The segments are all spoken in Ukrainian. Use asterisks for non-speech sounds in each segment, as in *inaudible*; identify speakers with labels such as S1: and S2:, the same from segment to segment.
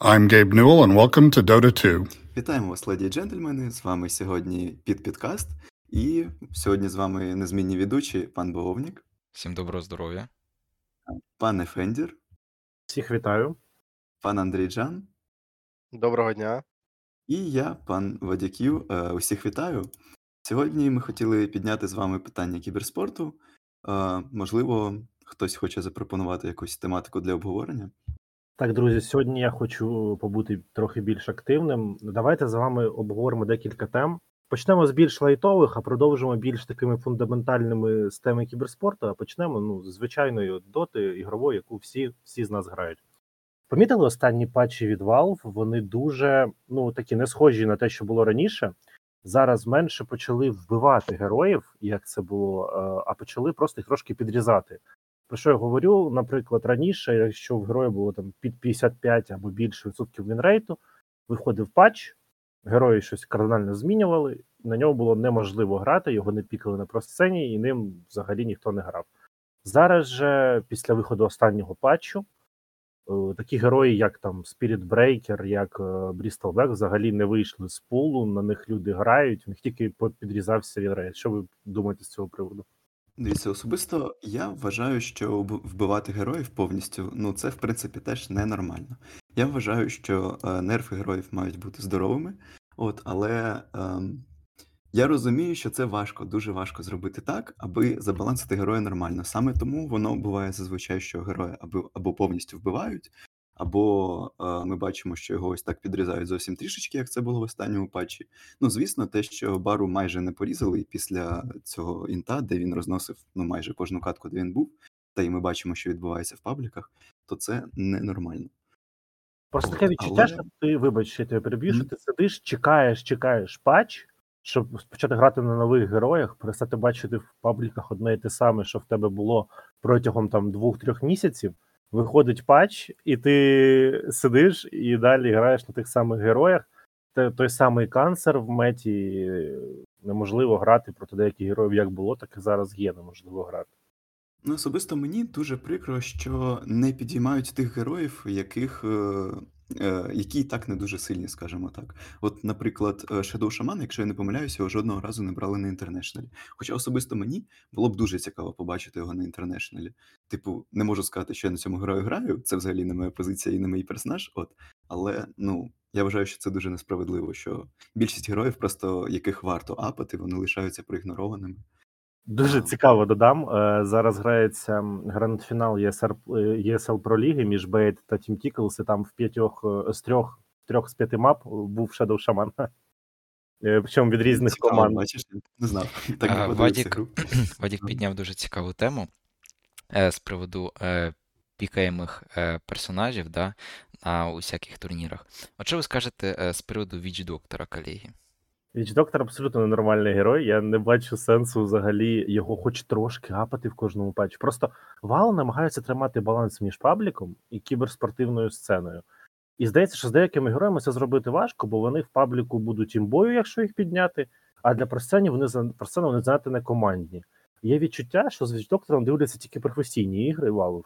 S1: I'm Gabe Newell, and welcome to Dota 2.
S2: Вітаємо вас, леді і джентльмени. З вами сьогодні під підкаст. І сьогодні з вами незмінні ведучі пан Боговнік,
S3: Всім доброго здоров'я.
S2: пан Ефендір,
S4: Всіх вітаю.
S2: пан Андрій Джан
S5: Доброго дня.
S2: і я, пан Вадяків. Е, Усіх вітаю. Сьогодні ми хотіли підняти з вами питання кіберспорту. Е, Можливо, хтось хоче запропонувати якусь тематику для обговорення.
S4: Так, друзі, сьогодні я хочу побути трохи більш активним. Давайте з вами обговоримо декілька тем. Почнемо з більш лайтових, а продовжимо більш такими фундаментальними з теми кіберспорту. А почнемо ну, з звичайної доти ігрової, яку всі, всі з нас грають. Помітили останні патчі від Valve? Вони дуже ну такі не схожі на те, що було раніше. Зараз менше почали вбивати героїв, як це було, е, а почали просто їх трошки підрізати. Про що я говорю? Наприклад, раніше, якщо в героя було там під 55 або більше відсотків вінрейту, виходив патч, герої щось кардинально змінювали, на нього було неможливо грати, його не пікали на просцені, і ним взагалі ніхто не грав. Зараз же, після виходу останнього патчу, е, такі герої, як там Spirit Breaker, як е, Bristleback, взагалі не вийшли з пулу, на них люди грають, в них тільки підрізався вінрейт. Що ви думаєте з цього приводу?
S2: Дивіться, особисто я вважаю, що вб- вбивати героїв повністю, ну це в принципі теж ненормально. Я вважаю, що е, нерфи героїв мають бути здоровими, от, але ем, я розумію, що це важко, дуже важко зробити так, аби забалансити героя нормально. Саме тому воно буває зазвичай, що героя або, або повністю вбивають, або е, ми бачимо, що його ось так підрізають зовсім трішечки, як це було в останньому патчі. Ну, звісно, те, що бару майже не порізали, і після цього інта, де він розносив ну майже кожну катку, де він був, та й ми бачимо, що відбувається в пабліках, то це ненормально.
S4: Просто таке відчуття,
S2: але-
S4: що ти, вибач, що я тебе переб'ю, що
S2: Мгм.
S4: ти сидиш, чекаєш, чекаєш патч, щоб почати грати на нових героях, перестати бачити в пабліках одне і те саме, що в тебе було протягом там двох-трьох місяців. Виходить патч, і ти сидиш і далі граєш на тих самих героях. Той самий канцер в меті е, неможливо грати проти деяких героїв, як було, так і зараз є неможливо грати.
S2: Ну, особисто мені дуже прикро, що не підіймають тих героїв, яких, е, які і так не дуже сильні, скажімо так. От, наприклад, е, Shadow Shaman, якщо я не помиляюся, його жодного разу не брали на інтернешнлі. Хоча особисто мені було б дуже цікаво побачити його на інтернешнлі. Типу, не можу сказати, що я на цьому герою граю, це взагалі не моя позиція і не мій персонаж. От, але ну. Я вважаю, що це дуже несправедливо, що більшість героїв, просто яких варто апати, вони лишаються проігнорованими.
S4: Дуже цікаво додам. Е, Зараз грається гранд-фінал е, ESL Pro Ліги між Бейт та Team Tickles, і там в п'ятьох е, з трьох, трьох з п'яти мап був Shadow Shaman. Е, Причому від різних
S2: Цікаво,
S4: команд.
S2: бачиш, не знав. Так
S3: А, Вадік. *clears throat* Вадік підняв дуже цікаву тему е, з приводу е, пікаємих е, персонажів да, на усяких турнірах. От що ви скажете е, з приводу Віч Доктора, колеги?
S4: Доктор абсолютно ненормальний герой. Я не бачу сенсу взагалі його хоч трошки гапати в кожному патчі. Просто Вал намагається тримати баланс між пабліком і кіберспортивною сценою. І здається, що з деякими героями це зробити важко, бо вони в пабліку будуть імбою, якщо їх підняти. А для просцені вони за просцену вони занадто не командні. Є відчуття, що з Доктором дивляться тільки професійні ігри Valve,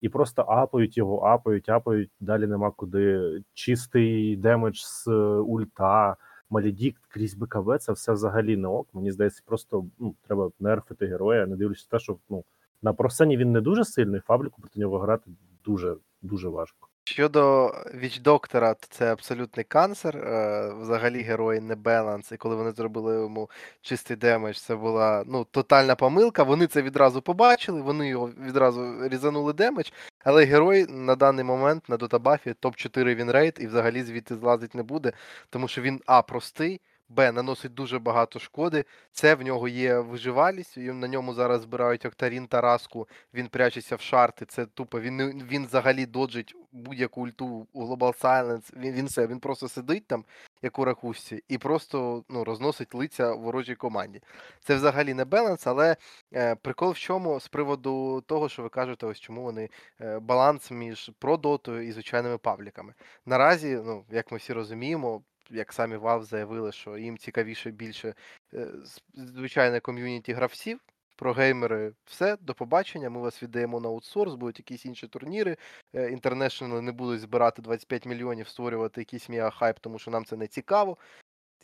S4: і просто апають його, апають, апають. Далі нема куди. Чистий damage з е, ульта, Maledict крізь БКБ, це все взагалі не ок. Мені здається, просто ну, треба нерфити героя, не дивлячись на те, що ну, на просцені він не дуже сильний, в пабліку проти нього грати дуже дуже важко.
S5: Щодо Віч-доктора, то це абсолютний cancer. е, Взагалі герой не баланс. І коли вони зробили йому чистий damage, це була ну, тотальна помилка. Вони це відразу побачили, вони його відразу різанули damage. Але герой на даний момент на дотабафі топ-4 winrate і взагалі звідти злазить не буде, тому що він А простий, Б наносить дуже багато шкоди. Це в нього є виживалість. На ньому зараз збирають Октарін Тараску. Він прячеться в шарти. Це тупо. Він він взагалі доджить будь-яку ульту у Global Silence. Він, він все. Він просто сидить там, як у ракушці, і просто ну, розносить лиця ворожій команді. Це взагалі не баланс, але е, прикол в чому з приводу того, що ви кажете, ось чому вони е, баланс між продотою і звичайними пабліками. Наразі, ну як ми всі розуміємо, як самі Valve заявили, що їм цікавіше більше е, звичайне ком'юніті гравців. Про геймери, все, до побачення. Ми вас віддаємо на аутсорс, будуть якісь інші турніри. Інтернешнл не будуть збирати 25 мільйонів, створювати якийсь мега-хайп, тому що нам це не цікаво.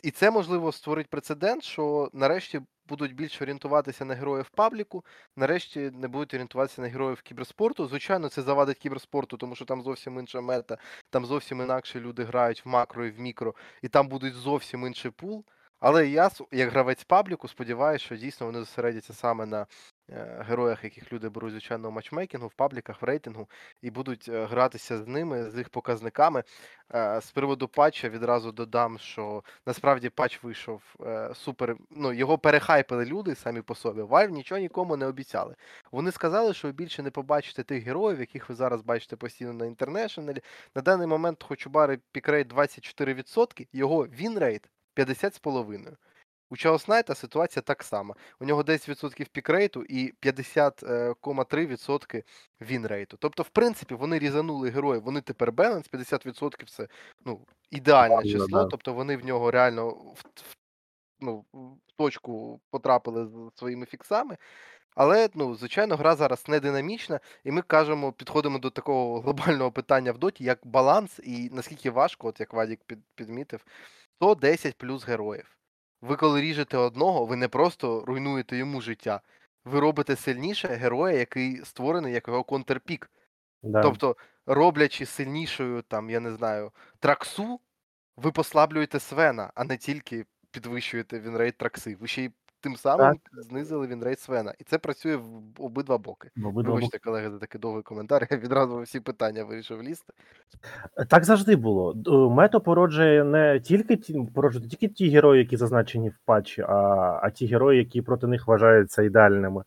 S5: І це можливо створить прецедент, що нарешті будуть більше орієнтуватися на героїв пабліку, нарешті не будуть орієнтуватися на героїв кіберспорту. Звичайно, це завадить кіберспорту, тому що там зовсім інша мета, там зовсім інакше люди грають в макро і в мікро, і там будуть зовсім інший пул. Але я, як гравець пабліку, сподіваюся, що дійсно вони зосередяться саме на е, героях, яких люди беруть звичайно матчмейкінгу, в пабліках, в рейтингу, і будуть е, гратися з ними, з їх показниками. Е, з приводу патча відразу додам, що насправді патч вийшов супер. Ну його перехайпили люди самі по собі. Valve нічого нікому не обіцяли. Вони сказали, що ви більше не побачите тих героїв, яких ви зараз бачите постійно на інтернешнлі. На даний момент Хочубари pickrate 24%, його winrate 50,5. У Chaos Knight ситуація так само. У нього 10% пікрейту і 50,3% вінрейту. Тобто, в принципі, вони різанули героїв, вони тепер баланс, 50% це ну, ідеальне число, тобто вони в нього реально в, в, ну, в точку потрапили з своїми фіксами. Але, ну, звичайно, гра зараз не динамічна, і ми кажемо, підходимо до такого глобального питання в доті, як баланс, і наскільки важко, от як Вадік під, підмітив, 110 плюс героїв. Ви коли ріжете одного, ви не просто руйнуєте йому життя, ви робите сильніше героя, який створений як його counterpick.
S4: Да.
S5: Тобто, роблячи сильнішою, там, я не знаю, траксу, ви послаблюєте Свена, а не тільки підвищуєте winrate тракси. Ви ще й тим самим знизили він winrate Свена. І це працює в обидва боки.
S4: В обидва.
S5: Вибачте, колеги, за такий довгий коментар. Я відразу всі питання вирішив лізти.
S4: Так завжди було. Мето породжує не тільки ті породжують не тільки ті герої, які зазначені в патчі, а, а ті герої, які проти них вважаються ідеальними.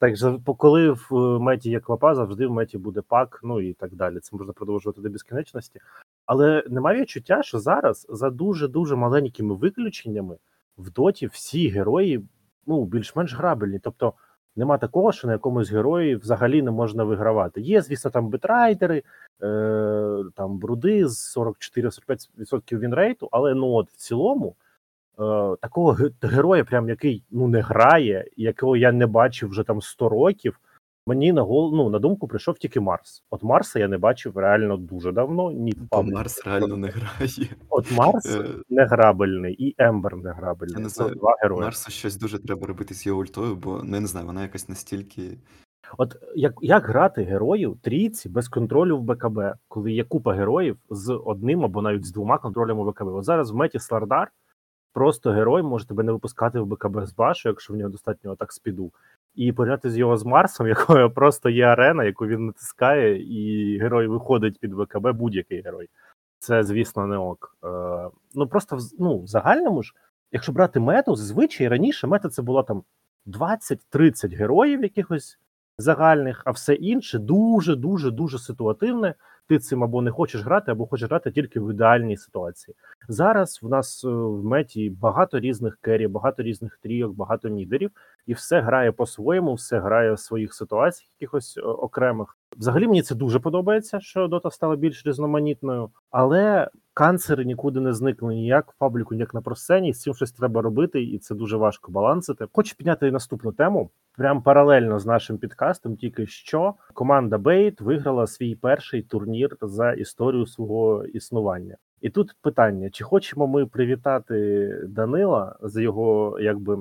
S4: Так коли в е, меті є клопа, завжди в меті буде пак, ну і так далі. Це можна продовжувати до безкінечності. Але немає відчуття, що зараз за дуже дуже маленькими виключеннями в доті всі герої ну більш-менш грабельні. Тобто нема такого, що на якомусь герої взагалі не можна вигравати. Є, звісно, там битрайдери, е, там бруди з 44-45% вінрейту, але ну от в цілому е, такого героя, прям який ну не грає, якого я не бачив вже там 100 років. Мені на гол, ну, на думку прийшов тільки Марс. От Марса я не бачив реально дуже давно. Ні,
S2: Бо. Марс реально не грає.
S4: От Марс
S2: Е,
S4: не грабельний, і Ембер не грабельний.
S2: Я не
S4: Це
S2: знаю,
S4: два герої.
S2: Марсу щось дуже треба робити з його ультою, бо ну, я не знаю, вона якась настільки.
S4: От як, як грати героїв трійці без контролю в БКБ, коли є купа героїв з одним або навіть з двома контролями в БКБ? От зараз в меті Слардар просто герой може тебе не випускати в БКБ з башу, якщо в нього достатньо attack speed у. І порівняти з його з Марсом, *laughs* якою просто є арена, яку він натискає, і герой виходить під БКБ, будь-який герой. Це, звісно, не ок. Е, ну просто ну, в загальному ж, якщо брати мету, зазвичай раніше мета це було там 20-30 героїв якихось загальних, а все інше дуже, дуже, дуже ситуативне. Ти цим або не хочеш грати, або хочеш грати тільки в ідеальній ситуації. Зараз в нас е, в меті багато різних керів, багато різних трійок, багато мідерів, і все грає по-своєму, все грає в своїх ситуаціях, якихось е, окремих. Взагалі мені це дуже подобається, що дота стала більш різноманітною, але канцери нікуди не зникли ніяк в пабліку, ніяк на просцені. З цим щось треба робити, і це дуже важко балансити. Хочу підняти наступну тему. Прям паралельно з нашим підкастом, тільки що команда Бейт виграла свій перший турнір за історію свого існування. І тут питання: чи хочемо ми привітати Данила за його якби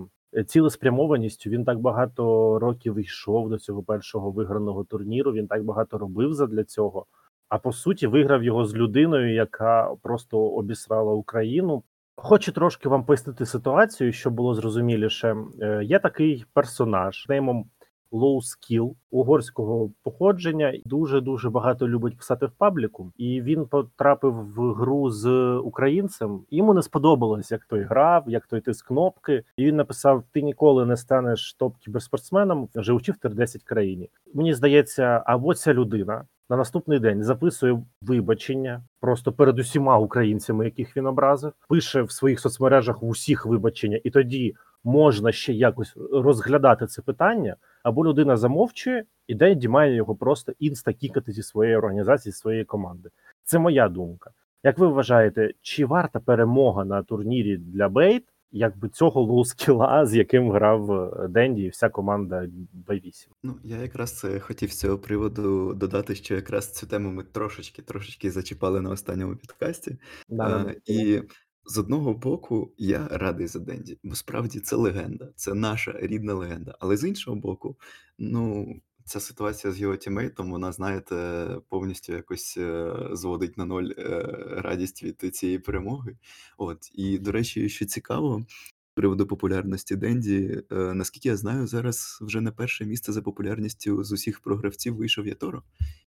S4: цілеспрямованістю? Він так багато років йшов до цього першого виграного турніру. Він так багато робив задля цього. А по суті, виграв його з людиною, яка просто обісрала Україну. Хочу трошки вам пояснити ситуацію, щоб було зрозуміліше. Е, Є такий персонаж неймом Low Skill угорського походження. Дуже дуже багато любить писати в пабліку, і він потрапив в гру з українцем. Йому не сподобалось, як той грав, як той тиск кнопки. І він написав: Ти ніколи не станеш топ кіберспортсменом, живучи в тир-10 країні. Мені здається, або ця людина на наступний день записує вибачення просто перед усіма українцями, яких він образив, пише в своїх соцмережах усіх вибачення, і тоді можна ще якось розглядати це питання. Або людина замовчує і Денді має його просто інста-кікати зі своєї організації, зі своєї команди. Це моя думка. Як ви вважаєте, чи варта перемога на турнірі для Бейт якби цього лоу-скіла, з яким грав е, Денді і вся команда B8.
S2: Ну, я якраз хотів з цього приводу додати, що якраз цю тему ми трошечки трошечки зачіпали на останньому підкасті.
S4: Да,
S2: Е,
S4: да,
S2: і з одного боку, я радий за Денді, бо справді це легенда, це наша рідна легенда. Але з іншого боку, ну, ця ситуація з його тімейтом, вона, знаєте, повністю якось е, зводить на ноль е, радість від цієї перемоги. От, і, до речі, що цікаво, з приводу популярності Денді, е, наскільки я знаю, зараз вже на перше місце за популярністю з усіх програвців вийшов Яторо.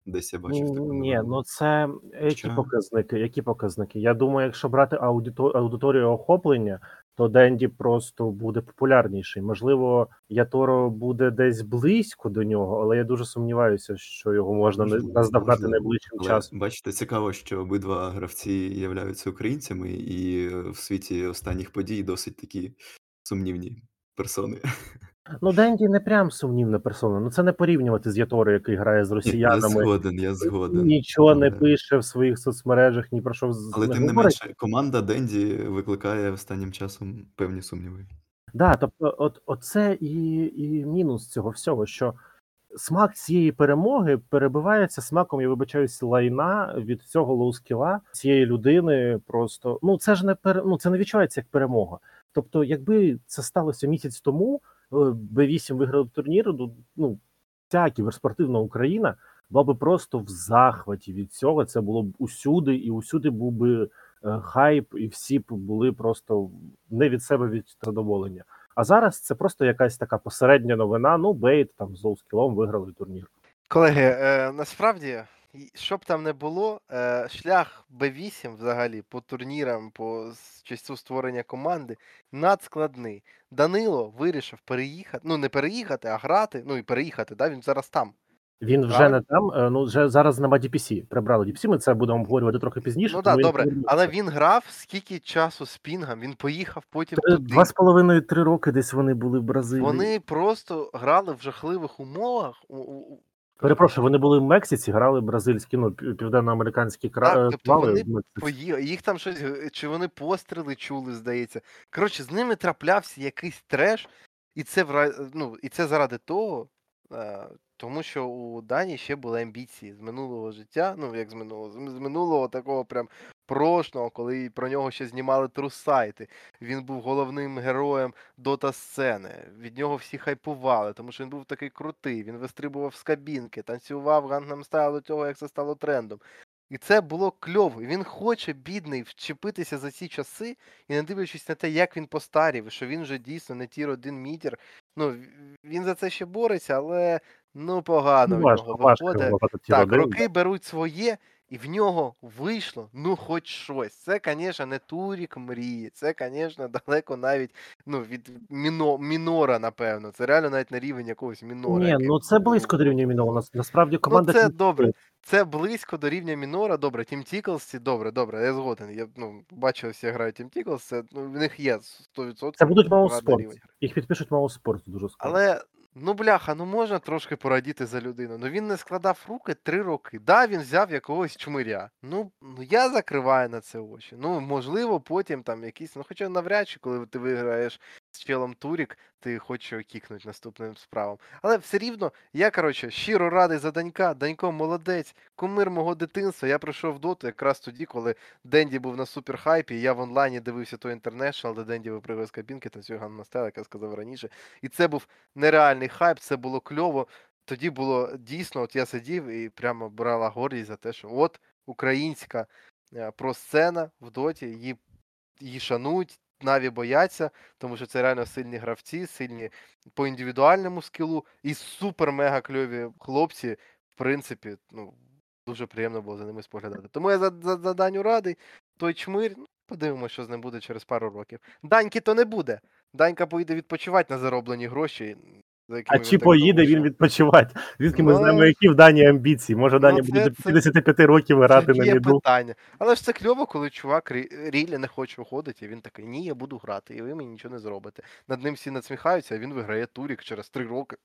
S2: Десь я бачив таку
S4: Ні, ну це які
S2: Що?
S4: показники? Які показники? Я думаю, якщо брати аудито- аудиторію охоплення, то Денді просто буде популярніший. Можливо, Яторо буде десь близько до нього, але я дуже сумніваюся, що його можна
S2: Можливо,
S4: наздогнати
S2: можливо.
S4: найближчим
S2: Але
S4: часом.
S2: бачите, цікаво, що обидва гравці являються українцями, і е, в світі останніх подій досить такі сумнівні персони.
S4: Ну, Денді не прям сумнівна персона. Ну це не порівнювати з Яторо, який грає з
S2: Ні, Я згоден, я згоден.
S4: Нічого не пише в своїх соцмережах, ні про що з-
S2: Але тим не менше, команда Денді викликає останнім часом певні сумніви.
S4: Да, тобто, от, оце і, і мінус цього всього, що смак цієї перемоги перебивається смаком, я вибачаюсь, лайна від цього лоускіла цієї людини. Просто ну це ж не пере, ну, це не відчувається як перемога. Тобто, якби це сталося місяць тому, B8 виграв турнір, ну, ну ця кіберспортивна Україна була би просто в захваті від цього. Це було б усюди, і усюди був би е, хайп, і всі б були просто не від себе від задоволення. А зараз це просто якась така посередня новина. Ну, B8 там з low skill ом виграли турнір.
S5: Колеги, е, насправді, і- що б там не було, е, шлях B8 взагалі по турнірам, по часу створення команди надскладний. Данило вирішив переїхати, ну не переїхати, а грати. Ну і переїхати, да? він зараз там.
S4: Він вже
S5: Правильно.
S4: не там. е, Ну вже зараз нема DPC. Прибрали DPC, Ми це будемо обговорювати трохи пізніше.
S5: Ну так,
S4: він
S5: добре. Але він грав скільки часу з пінгом, він поїхав потім
S4: Е,
S5: туди.
S4: Два з половиною три роки десь вони були в Бразилії.
S5: Вони просто грали в жахливих умовах. у- у- у-
S4: Перепрошую, вони були в Мексиці, грали бразильські, ну пів- південноамериканські кра... Е,
S5: тобто вони Їх там щось, чи вони постріли чули, здається. Коротше, з ними траплявся якийсь треш, і це ну, і це заради того, е, тому що у Дані ще були амбіції з минулого життя, ну як з минулого, з минулого такого прям прошного, коли про нього ще знімали трусайти. Він був головним героєм дота сцени. Від нього всі хайпували, тому що він був такий крутий. Він вистрибував з кабінки, танцював Gangnam Style до того, як це стало трендом. І це було кльово. Він хоче, бідний, вчепитися за ці часи, і не дивлячись на те, як він постарів, що він вже дійсно не tier один, не tier. Ну, він за це ще бореться, але ну погано
S4: Ну,
S5: в
S4: важко,
S5: нього
S4: важко
S5: виходить.
S4: вважати
S5: Так, роки беруть своє, і в нього вийшло, ну, хоч щось. Це, звісно, не турік мрії, це, звісно, *laughs* далеко навіть ну, від міно, мінора, напевно. Це реально навіть на рівень якогось мінора.
S4: Ні,
S5: який
S4: ну це близько до рівня мінора. Нас- Насправді
S5: Ну, це добре. Це близько до рівня мінора. Добре, Team Tickles і, добре, добре, я згоден. Я ну, бачив, всі грають Team Tickles, це ну, в них є 100%.
S4: Це будуть Маус
S5: рівень.
S4: Їх підпишуть mousesports дуже скоро.
S5: Але ну бляха, ну можна трошки порадіти за людину. Ну він не складав руки три роки. Да, він взяв якогось чмиря. Ну, ну я закриваю на це очі. Ну, можливо, потім там якісь. Ну, хоча навряд чи, коли ти виграєш з челом Турік, ти хочеш його кікнути наступним справам. Але все рівно, я, коротше, щиро радий за Данька. Данько молодець, кумир мого дитинства. Я прийшов в доту якраз тоді, коли Денді був на суперхайпі, я в онлайні дивився той інтернешнл, де Денді випригав з кабінки, танцює Ганна Стел, як я сказав раніше. І це був нереальний хайп, це було кльово. Тоді було дійсно, от я сидів і прямо брала гордість за те, що от українська е, просцена в доті, її, її шанують, наві бояться, тому що це реально сильні гравці, сильні по індивідуальному скілу і супер-мега кльові хлопці. В принципі, ну, дуже приємно було за ними споглядати. Тому я за, за, за Даню радий. Той чмир, ну, подивимося, що з ним буде через пару років. Даньки то не буде. Данька поїде відпочивати на зароблені гроші.
S4: А чи поїде він відпочивати? Звідки ми
S5: Ну,
S4: знаємо, які в Дані амбіції? Може,
S5: ну,
S4: Даня
S5: це-
S4: буде до
S5: це-
S4: 55 років грати на міду.
S5: питання. Але ж це кльово, коли чувак рілі не хоче виходити, і він такий, ні, я буду грати, і ви мені нічого не зробите. Над ним всі надсміхаються, а він виграє турік через три роки.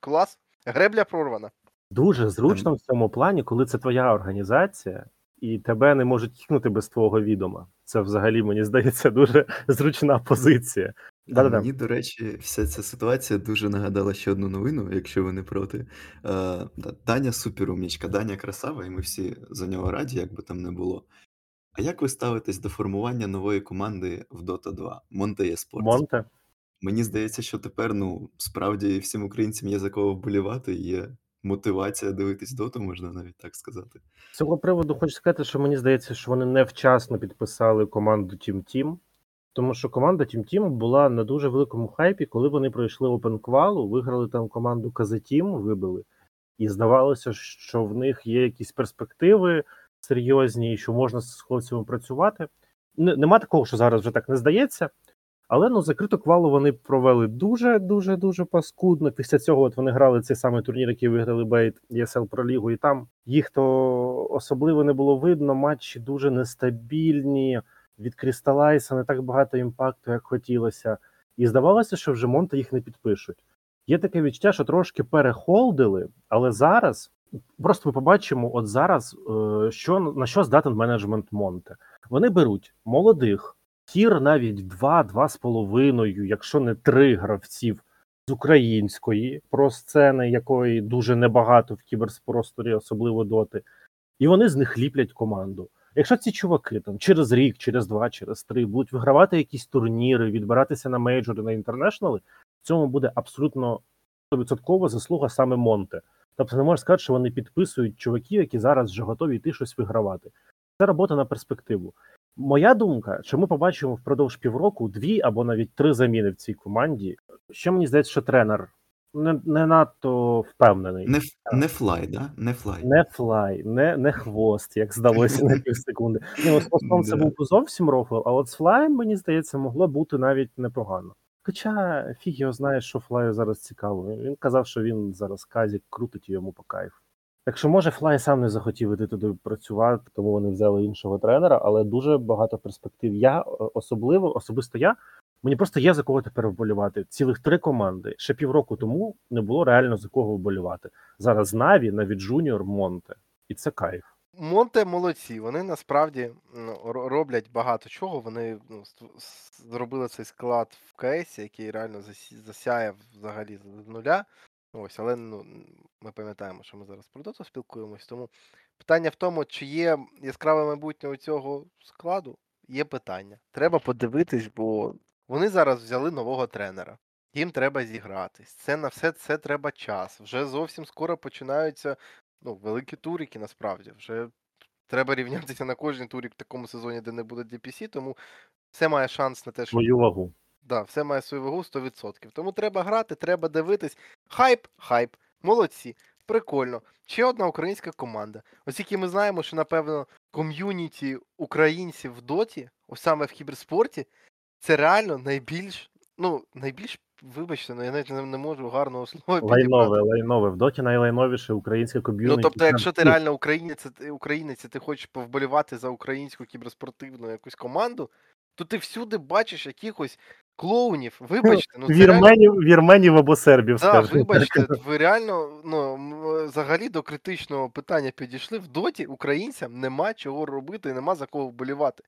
S5: Клас. Гребля прорвана.
S4: Дуже зручно в цьому плані, коли це твоя організація, і тебе не можуть кікнути без твого відома. Це взагалі, мені здається, дуже *laughs* зручна позиція. Да-да-да.
S2: мені, до речі, вся ця ситуація дуже нагадала ще одну новину, якщо ви не проти. Е, да, Даня суперумнічка, Даня красава, і ми всі за нього раді, як би там не було. А як ви ставитесь до формування нової команди в Dota 2? Monte Esports?
S4: Монте.
S2: Мені здається, що тепер, ну, справді всім українцям є за кого вболівати, є мотивація дивитись доту, можна навіть так сказати.
S4: З цього приводу хочу сказати, що мені здається, що вони невчасно підписали команду Team Team, тому що команда Team Team була на дуже великому хайпі, коли вони пройшли Qual, виграли там команду Team, вибили. І здавалося, що в них є якісь перспективи серйозні, і що можна з хлопцями працювати. Нема такого, що зараз вже так не здається. Але ну закриту квалу вони провели дуже дуже дуже паскудно. Після цього от вони грали цей самий турнір, який виграли Бейт ESL Pro Лігу, і там їх то особливо не було видно. Матчі дуже нестабільні. Від Крісталайса не так багато імпакту, як хотілося. І здавалося, що вже Монте їх не підпишуть. Є таке відчуття, що трошки перехолдили, але зараз просто ми побачимо, от зараз, е, що на що здатен менеджмент Монте. Вони беруть молодих, tier навіть два-два з половиною, якщо не три гравців з української pro сцени, якої дуже небагато в кіберпросторі, особливо доти, і вони з них ліплять команду. Якщо ці чуваки там через рік, через два, через три будуть вигравати якісь турніри, відбиратися на мейджори, на інтернешнали, в цьому буде абсолютно 100% заслуга саме Монте. Тобто не можна сказати, що вони підписують чуваків, які зараз вже готові йти щось вигравати. Це робота на перспективу. Моя думка, що ми побачимо впродовж півроку дві або навіть три заміни в цій команді. Що мені здається, що тренер не, не надто впевнений.
S2: Не, не флай, да? Не флай.
S4: Не флай, не, не хвост, як здалося на пів секунди. Ні, з хвостом це був зовсім rofl, а от з флаєм, мені здається, могло бути навіть непогано. Хоча фіг його знає, що флаю зараз цікаво. Він казав, що він зараз казік крутить йому по кайфу. Так що, може, Флай сам не захотів іти туди працювати, тому вони взяли іншого тренера, але дуже багато перспектив. Я е, особливо, особисто я, мені просто є за кого тепер вболівати. Цілих три команди. Ще півроку тому не було реально за кого вболівати. Зараз Наві, навіть Джуніор, Монте. І це кайф.
S5: Монте молодці. Вони насправді ну, роблять багато чого. Вони ну, зробили цей склад в КС, який реально засяяв взагалі з нуля. Ось, але ну, ми пам'ятаємо, що ми зараз про доту спілкуємось. Тому питання в тому, чи є яскраве майбутнє у цього складу, є питання. Треба подивитись, бо вони зараз взяли нового тренера. Їм треба зігратись. Це на все це треба час. Вже зовсім скоро починаються ну, великі турики, насправді. Вже треба рівнятися на кожній турі в такому сезоні, де не буде DPC, тому все має шанс на те, що
S4: Свою вагу.
S5: да, все має свою вагу 100%. Тому треба грати, треба дивитись. Хайп, хайп, молодці, прикольно. Ще одна українська команда. Оскільки ми знаємо, що, напевно, ком'юніті українців в доті, ось саме в кіберспорті, це реально найбільш, ну, найбільш, вибачте, ну я навіть не, не можу гарного *laughs* слова підібрати.
S4: Лайнове, лайнове. В доті найлайновіше українське ком'юніті.
S5: Ну, тобто, якщо ти
S4: Ну,
S5: реально українець, ти- українець, і ти хочеш повболівати за українську кіберспортивну якусь команду, то ти всюди бачиш якихось клоунів. Вибачте, ну *laughs* це реально,
S4: Вірменів, вірменів або сербів,
S5: да,
S4: скажімо.
S5: вибачте, ви реально ну, взагалі до критичного питання підійшли. В доті українцям нема чого робити нема за кого вболівати.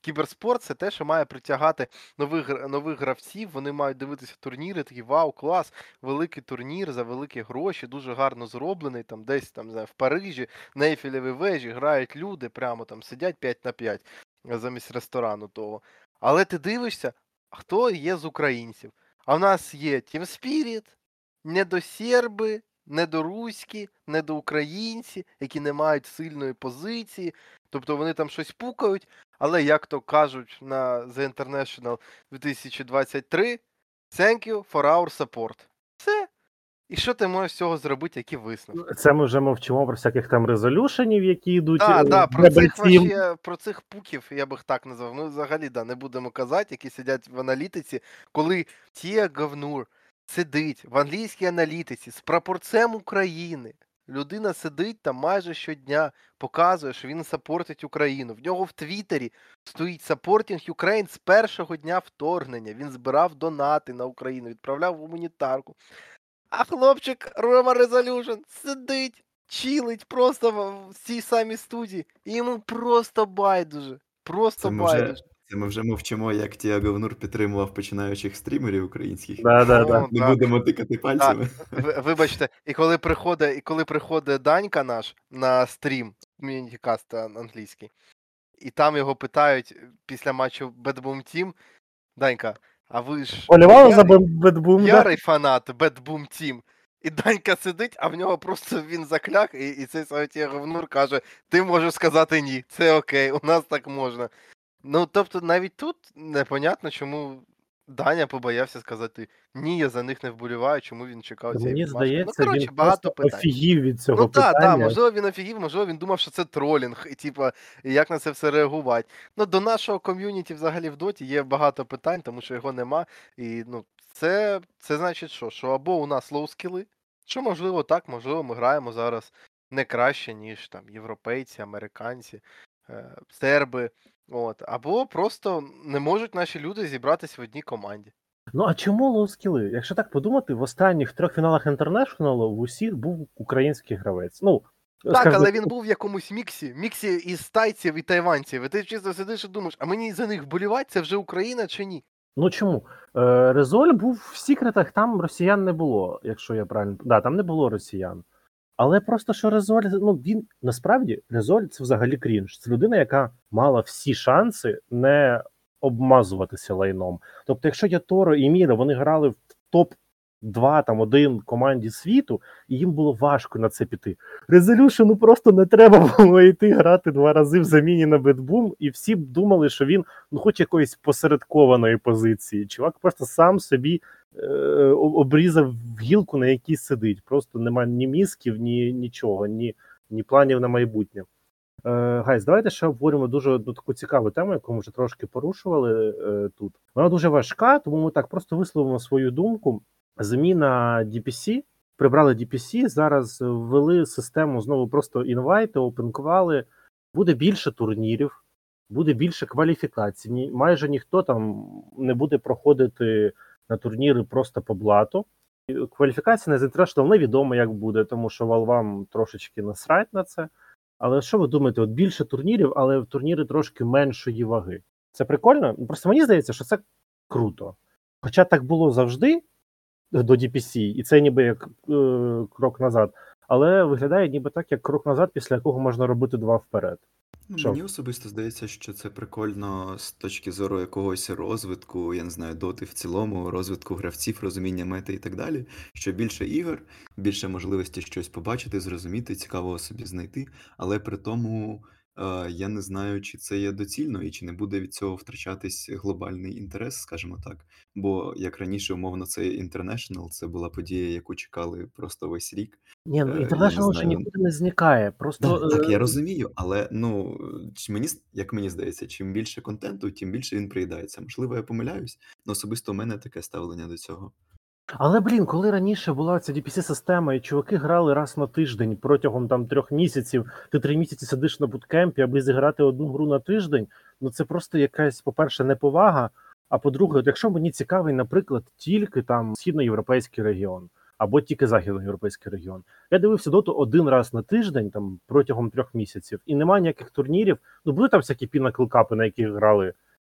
S5: Кіберспорт це те, що має притягати нових, нових гравців. Вони мають дивитися турніри, такі вау, клас, великий турнір за великі гроші, дуже гарно зроблений. Там десь там не знаю, в Парижі, на Ейфелевій вежі грають люди, прямо там сидять 5 на 5 замість ресторану того. Але ти дивишся, хто є з українців. А в нас є Team Spirit, недосерби, недоруські, недоукраїнці, які не мають сильної позиції. Тобто вони там щось пукають, але як то кажуть на The International 2023, thank you for our support. Все. І що ти можеш з цього зробити, які висновки?
S4: Це ми вже мовчимо про всяких там резолюшенів, які йдуть.
S5: Так,
S4: е,
S5: да, про
S4: Rebel
S5: цих вообще, про цих пуків, я би їх так назвав. Ну, взагалі, да, не будемо казати, які сидять в аналітиці, коли Тія Говнур сидить в англійській аналітиці з прапорцем України. Людина сидить там майже щодня, показує, що він сапортить Україну. В нього в Твіттері стоїть Supporting Ukraine з першого дня вторгнення. Він збирав донати на Україну, відправляв гуманітарку. А хлопчик Рома Resolution сидить чилить просто в цій самій студії, і йому просто байдуже. Просто байдуже.
S2: Це ми вже мовчимо, як Тіаго Внур підтримував починаючих стрімерів українських.
S4: Да, да, да.
S2: Не будемо тикати пальцями.
S5: Ви- Вибачте, і коли приходить, і коли приходить Данька наш на стрім, мінікаст англійський, і там його питають після матчу Bad Boom Team, Данька, а ви ж
S4: Полювали за
S5: ярий-
S4: бедбум, да?
S5: ярий фанат Bad Boom Team. І Данька сидить, а в нього просто він закляк, і, і цей Савітій Говнур каже: Ти можеш сказати ні, це окей, у нас так можна. Ну, тобто, навіть тут непонятно, чому Даня побоявся сказати ні, я за них не вболіваю, чому він чекав цієї
S4: Мені здається,
S5: ну, коротше,
S4: він
S5: багато питань.
S4: офігів від цього
S5: Ну так, так, можливо, він офігів, можливо, він думав, що це тролінг, і типа, як на це все реагувати. Ну, до нашого ком'юніті взагалі в доті є багато питань, тому що його нема. І ну, це, це значить що? Що або у нас лоу скіли, що можливо так, можливо, ми граємо зараз не краще, ніж там європейці, американці, е, серби. От, або просто не можуть наші люди зібратися в одній команді.
S4: Ну а чому лоу-скіли? Якщо так подумати, в останніх трьох фіналах інтернешнлу в усіх був український гравець. Ну,
S5: Так,
S4: скажімо,
S5: але він був в якомусь міксі, міксі із тайців і тайванців. І ти чисто сидиш і думаєш, а мені за них вболівати, це вже Україна чи ні?
S4: Ну чому? Е, Резоль був в секретах, там росіян не було, якщо я правильно. Да, там не було росіян. Але просто що Резоль, ну він насправді Резоль це взагалі крінж. Це людина, яка мала всі шанси не обмазуватися лайном. Тобто, якщо я Торо і Міра, вони грали в топ 2 там один команді світу, і їм було важко на це піти. Резолюшену просто не треба *laughs* було йти грати два рази в заміні на бетбум, і всі б думали, що він ну, хоч якоїсь посередкованої позиції. Чувак просто сам собі е, обрізав гілку, на якій сидить. Просто немає ні мізків, ні нічого, ні, ні планів на майбутнє. Е, Гайз, давайте ще обговоримо дуже одну таку цікаву тему, яку ми вже трошки порушували е, тут. Вона дуже важка, тому ми так просто висловимо свою думку. Заміна DPC, прибрали DPC, зараз ввели систему знову просто інвайти, опенкували. Буде більше турнірів, буде більше кваліфікацій. Майже ніхто там не буде проходити на турніри просто по блату. Кваліфікація на International невідомо, як буде, тому що Valve трошечки насрать на це. Але що ви думаєте? От більше турнірів, але в турніри трошки меншої ваги. Це прикольно? Просто мені здається, що це круто. Хоча так було завжди до DPC, і це ніби як е, крок назад. Але виглядає ніби так, як крок назад, після якого можна робити два вперед.
S2: Ну? Мені особисто здається, що це прикольно з точки зору якогось розвитку, я не знаю, доти в цілому, розвитку гравців, розуміння мети і так далі. Що більше ігор, більше можливості щось побачити, зрозуміти, цікавого собі знайти, але при тому е, я не знаю, чи це є доцільно і чи не буде від цього втрачатись глобальний інтерес, скажімо так. Бо як раніше, умовно, цей International, це була подія, яку чекали просто весь рік.
S4: Ні, ну
S2: Е, я не
S4: International ще
S2: знаю.
S4: нікуди не зникає. Просто
S2: Так, так,
S4: е,
S2: я розумію, але ну чи мені с- як мені здається, чим більше контенту, тим більше він приїдається. Можливо, я помиляюсь, але особисто у мене таке ставлення до цього.
S4: Але блін, коли раніше була ця DPC система, і чуваки грали раз на тиждень протягом там трьох місяців, ти три місяці сидиш на буткемпі, аби зіграти одну гру на тиждень. Ну це просто якась, по-перше, неповага. А по-друге, якщо мені цікавий, наприклад, тільки там східноєвропейський регіон або тільки західноєвропейський регіон. Я дивився доту один раз на тиждень, там протягом трьох місяців, і немає ніяких турнірів. Ну були там всякі пінаклкапи, на яких грали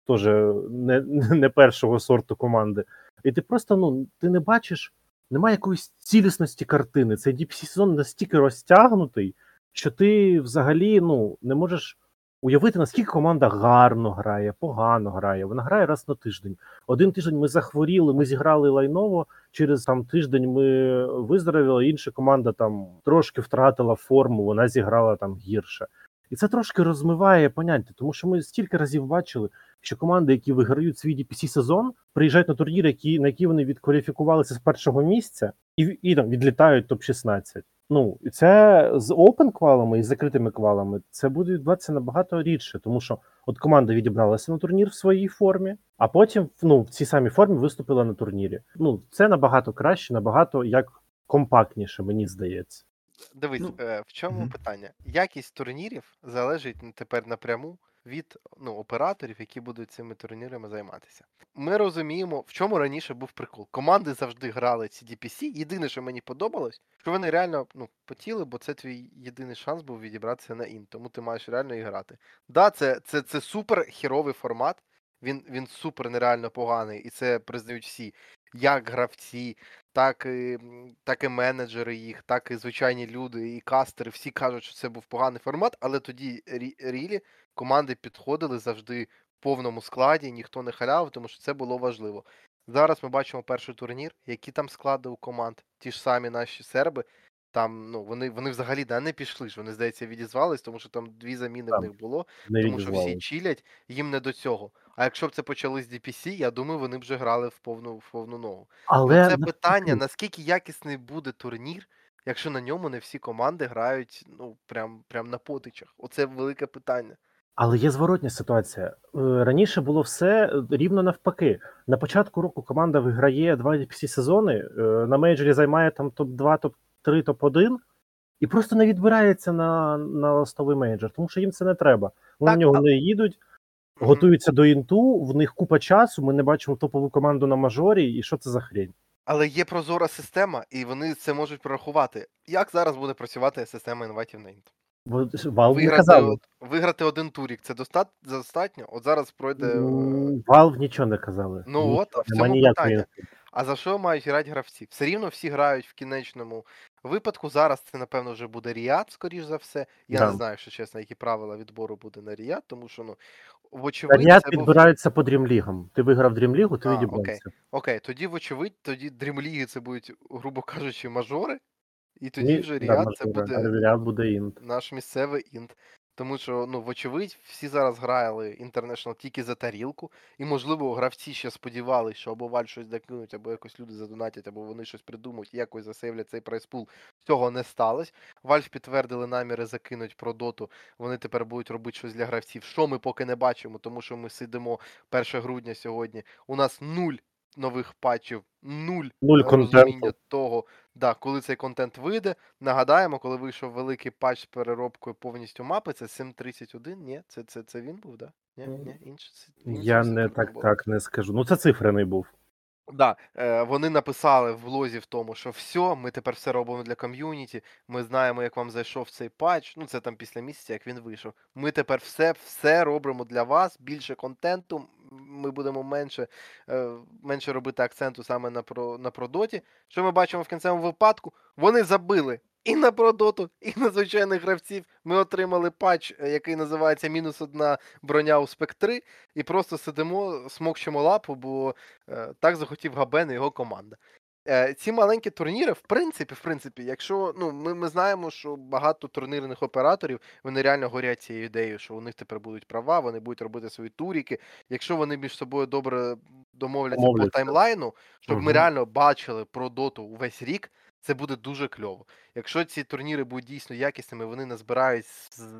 S4: теж не, *laughs* не першого сорту команди. І ти просто ну ти не бачиш, немає якоїсь цілісності картини. Цей DPC сезон настільки розтягнутий, що ти взагалі ну не можеш уявити, наскільки команда гарно грає, погано грає. Вона грає раз на тиждень. Один тиждень ми захворіли, ми зіграли лайново. Через там тиждень ми виздоровіли, інша команда там трошки втратила форму, вона зіграла там гірше. І це трошки розмиває поняття, тому що ми стільки разів бачили, що команди, які виграють свій DPC сезон, приїжджають на турніри, які, на які вони відкваліфікувалися з першого місця, і, і там відлітають топ-16. Ну, і це з open квалами і з закритими квалами це буде відбуватися набагато рідше, тому що от команда відібралася на турнір в своїй формі, а потім ну, в цій самій формі виступила на турнірі. Ну, це набагато краще, набагато як компактніше, мені здається.
S5: Дивись,
S2: Ну,
S5: е, в чому
S2: мгм.
S5: питання? Якість турнірів залежить тепер напряму від ну, операторів, які будуть цими турнірами займатися. Ми розуміємо, в чому раніше був прикол. Команди завжди грали ці DPC. Єдине, що мені подобалось, що вони реально ну, потіли, бо це твій єдиний шанс був відібратися на інт, тому ти маєш реально і грати. Да, це, це, це супер хіровий формат. Він, він супер нереально поганий, і це признають всі, як гравці, так і, так і менеджери їх, так і звичайні люди, і кастери. Всі кажуть, що це був поганий формат, але тоді рі- рілі команди підходили завжди в повному складі, ніхто не халяв, тому що це було важливо. Зараз ми бачимо перший турнір, які там склади у команд, ті ж самі наші серби. Там ну вони, вони взагалі да, не пішли ж. Вони, здається, відізвались, тому що там дві заміни в них було.
S4: Не
S5: Тому що всі чилять, їм не до цього. А якщо б це почали з DPC, я думаю, вони б вже грали в повну в повну ногу.
S4: Але
S5: Ну, це питання, наскільки якісний буде турнір, якщо на ньому не всі команди грають ну прям, прям на потичах. Оце велике питання.
S4: Але є зворотня ситуація. Е, Раніше було все е, рівно навпаки. На початку року команда виграє два всі сезони, е, на мейджорі займає там топ-2, топ-3, топ-1 і просто не відбирається на, на ластовий мейджор, тому що їм це не треба. Вони
S5: Так,
S4: на нього
S5: а-
S4: не їдуть, готуються до інту, в них купа часу. Ми не бачимо топову команду на мажорі, і що це за хрень?
S5: Але є прозора система, і вони це можуть прорахувати. Як зараз буде працювати система інвайтів на інт?
S4: Valve не
S5: Виграти,
S4: казали.
S5: виграти один турік це достатньо? От зараз пройде. е,
S4: Valve нічого не казали.
S5: Ну от, а в цьому питання. А за що мають грати гравці? Все рівно всі грають в кінечному випадку. Зараз це, напевно, вже буде Ріад, скоріш за все. Я
S4: Да.
S5: не знаю, що чесно, які правила відбору буде на Ріад, тому що, ну, вочевидь,
S4: Ряд
S5: це був...
S4: по дрімлігам. Ти виграв дрімлігу, ти відібрався.
S5: Окей, тоді, вочевидь, тоді дрімліги це будуть, грубо кажучи, мажори, і тоді
S4: Ні,
S5: вже
S4: да,
S5: це буде
S4: буде інт.
S5: наш місцевий інт. Тому що, ну, вочевидь, всі зараз грали International тільки за тарілку, і, можливо, гравці ще сподівалися, що або Валь щось докинуть, або якось люди задонатять, або вони щось придумають, якось засейвлять цей прайспул. Цього не сталося. Вальф підтвердили наміри закинуть про доту. Вони тепер будуть робити щось для гравців. Що ми поки не бачимо, тому що ми сидимо 1 грудня сьогодні. У нас нуль нових патчів, нуль
S4: Нуль
S5: розуміння
S4: контенту.
S5: того, да, коли цей контент вийде. Нагадаємо, коли вийшов великий патч з переробкою повністю мапи, це 7.31, ні, це, це, це він був, да? Ні, ні, інший, це- інший
S4: Я не так так не скажу. Ну це цифрений був.
S5: Да, е, вони написали в блозі в тому, що все, ми тепер все робимо для ком'юніті. Ми знаємо, як вам зайшов цей патч. Ну, це там після місяця, як він вийшов. Ми тепер все, все робимо для вас, більше контенту. Ми будемо менше, е, менше робити акценту саме на про на продоті. Що ми бачимо в кінцевому випадку? Вони забили і на продоту, і на звичайних гравців. Ми отримали патч, е, який називається мінус одна броня у спектри, і просто сидимо, смокчемо лапу, бо Е, Так захотів Габен і його команда. Е, Ці маленькі турніри, в принципі, в принципі, якщо ну ми, ми знаємо, що багато турнірних операторів вони реально горять цією ідеєю, що у них тепер будуть права, вони будуть робити свої туріки. Якщо вони між собою добре домовляться по таймлайну, щоб ми реально бачили про доту увесь рік, це буде дуже кльово. Якщо ці турніри будуть дійсно якісними, вони назбирають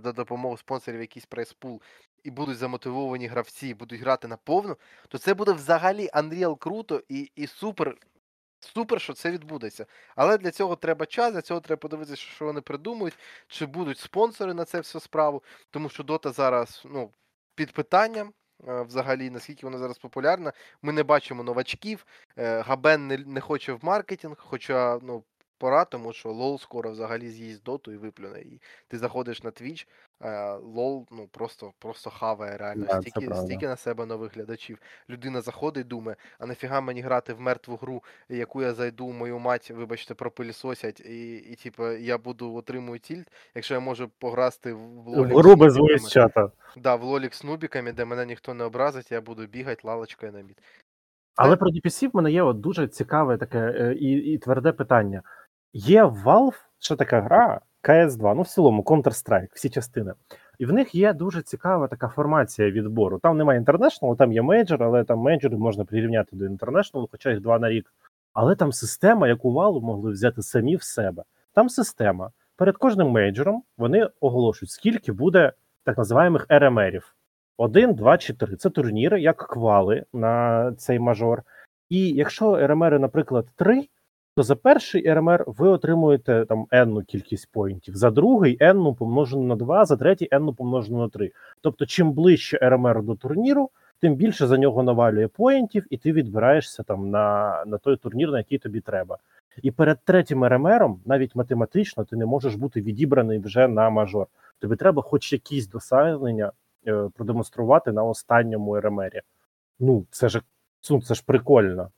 S5: за допомогою спонсорів якийсь прайс-пул і будуть замотивовані гравці, будуть грати на повну, то це буде взагалі Unreal круто і, і супер. Супер, що це відбудеться. Але для цього треба час, для цього треба подивитися, що вони придумують, чи будуть спонсори на це всю справу. Тому що Дота зараз ну, під питанням. е, Взагалі, наскільки вона зараз популярна, ми не бачимо новачків. е, Габен не, не хоче в маркетинг, хоча ну, пора, тому що лол скоро взагалі з'їсть доту і виплюне її. Ти заходиш на Twitch, лол ну, просто, просто хаває реально.
S4: Да,
S5: стільки, стільки на себе нових глядачів. Людина заходить, думає, а нафіга мені грати в мертву гру, яку я зайду, мою мать, вибачте, пропилісосять, і, і типу, я буду отримую тільт, якщо я можу пограти в лолік
S4: гру без чата.
S5: Да, в лолік з нубіками, де мене ніхто не образить, я буду бігати лалочкою на мід.
S4: Але про DPC в мене є от дуже цікаве таке е, і, і тверде питання. Є Valve ще така гра CS2, ну в цілому Counter-Strike, всі частини. І в них є дуже цікава така формація відбору. Там немає інтернешнлу, там є мейджор, але там мейджори можна прирівняти до інтернешнлу, хоча їх два на рік. Але там система, яку Valve могли взяти самі в себе. Там система. Перед кожним мейджором вони оголошують, скільки буде так називаємих РМРів. Один, два чи три. Це турніри, як квали на цей мажор. І якщо РМР, наприклад, три, то за перший РМР ви отримуєте там енну кількість поінтів, за другий енну помножену на 2, за третій енну помножену на 3. Тобто, чим ближче РМР до турніру, тим більше за нього навалює поінтів, і ти відбираєшся там на, на той турнір, на який тобі треба. І перед третім РМРом, навіть математично, ти не можеш бути відібраний вже на мажор. Тобі треба хоч якісь досягнення е, продемонструвати на останньому РМРі. Ну, це ж ну, це ж прикольно.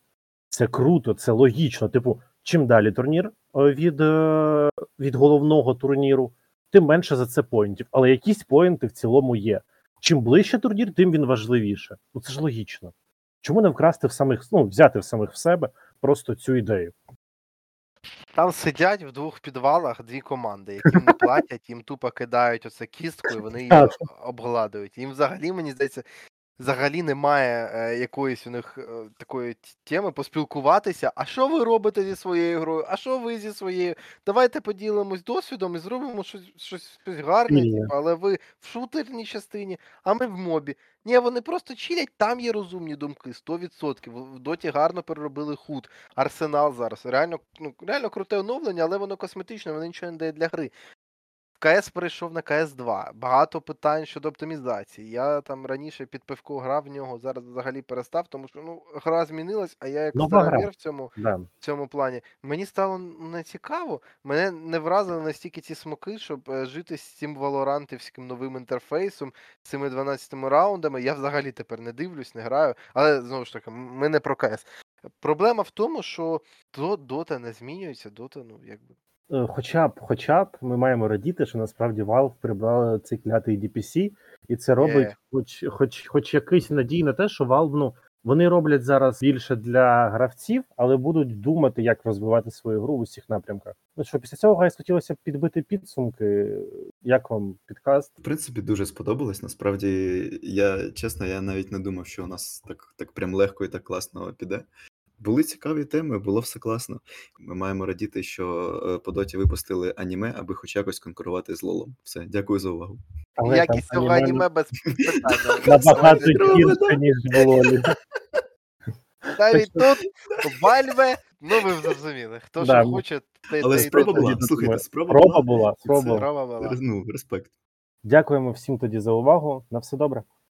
S4: Це круто, це логічно. Типу, чим далі турнір е, від, е, від головного турніру, тим менше за це поінтів. Але якісь поінти в цілому є. Чим ближче турнір, тим він важливіше. Ну це ж логічно. Чому не вкрасти в самих, ну, взяти в самих в себе просто цю ідею?
S5: Там сидять в двох підвалах дві команди, яким не платять, їм тупо кидають оце кістку, і вони її *laughs* обгладують. Їм взагалі, мені здається, взагалі немає е, якоїсь у них е, такої теми поспілкуватися. А що ви робите зі своєю грою? А що ви зі своєю? Давайте поділимось досвідом і зробимо щось, щось, щось гарне, типу, але ви в шутерній частині, а ми в мобі. Ні, вони просто чилять, там є розумні думки, 100%. В доті гарно переробили худ. Арсенал зараз. Реально, ну, реально круте оновлення, але воно косметичне, воно нічого не дає для гри. КС перейшов на КС 2. Багато питань щодо оптимізації. Я там раніше під пивко грав в нього, зараз взагалі перестав, тому що ну, гра змінилась, а я як старовір в цьому
S4: Да.
S5: в цьому плані. Мені стало не цікаво, мене не вразили настільки ці смаки, щоб е, жити з цим валорантівським новим інтерфейсом, з цими 12 раундами. Я взагалі тепер не дивлюсь, не граю. Але знову ж таки, ми не про КС. Проблема в тому, що до дота не змінюється, дота, ну якби.
S4: Е, Хоча б, хоча б ми маємо радіти, що насправді Valve прибрали цей клятий DPC, і це робить
S5: Є.
S4: хоч, хоч, хоч якийсь надій на те, що Valve, ну, вони роблять зараз більше для гравців, але будуть думати, як розвивати свою гру в усіх напрямках. Ну що, після цього guys хотілося б підбити підсумки. Як вам підкаст?
S2: В принципі, дуже сподобалось. Насправді, я чесно, я навіть не думав, що у нас так, так прям легко і так класно піде. Були цікаві теми, було все класно. Ми маємо радіти, що е, по доті випустили аніме, аби хоч якось конкурувати з лолом. Все, дякую за увагу.
S4: Але
S5: Якість цього
S4: аніме
S5: аніме без *laughs* питань.
S4: набагато гірше, ніж було. *laughs*
S5: Навіть тут Вальве, ну ви зрозуміли. Хто що
S4: ну.
S5: хоче, те
S2: Але
S5: й
S2: спроба була. Слухайте, спроба
S4: Спроба
S2: була.
S5: Спроба була.
S2: Ну, респект.
S4: Дякуємо всім тоді за увагу. На все добре.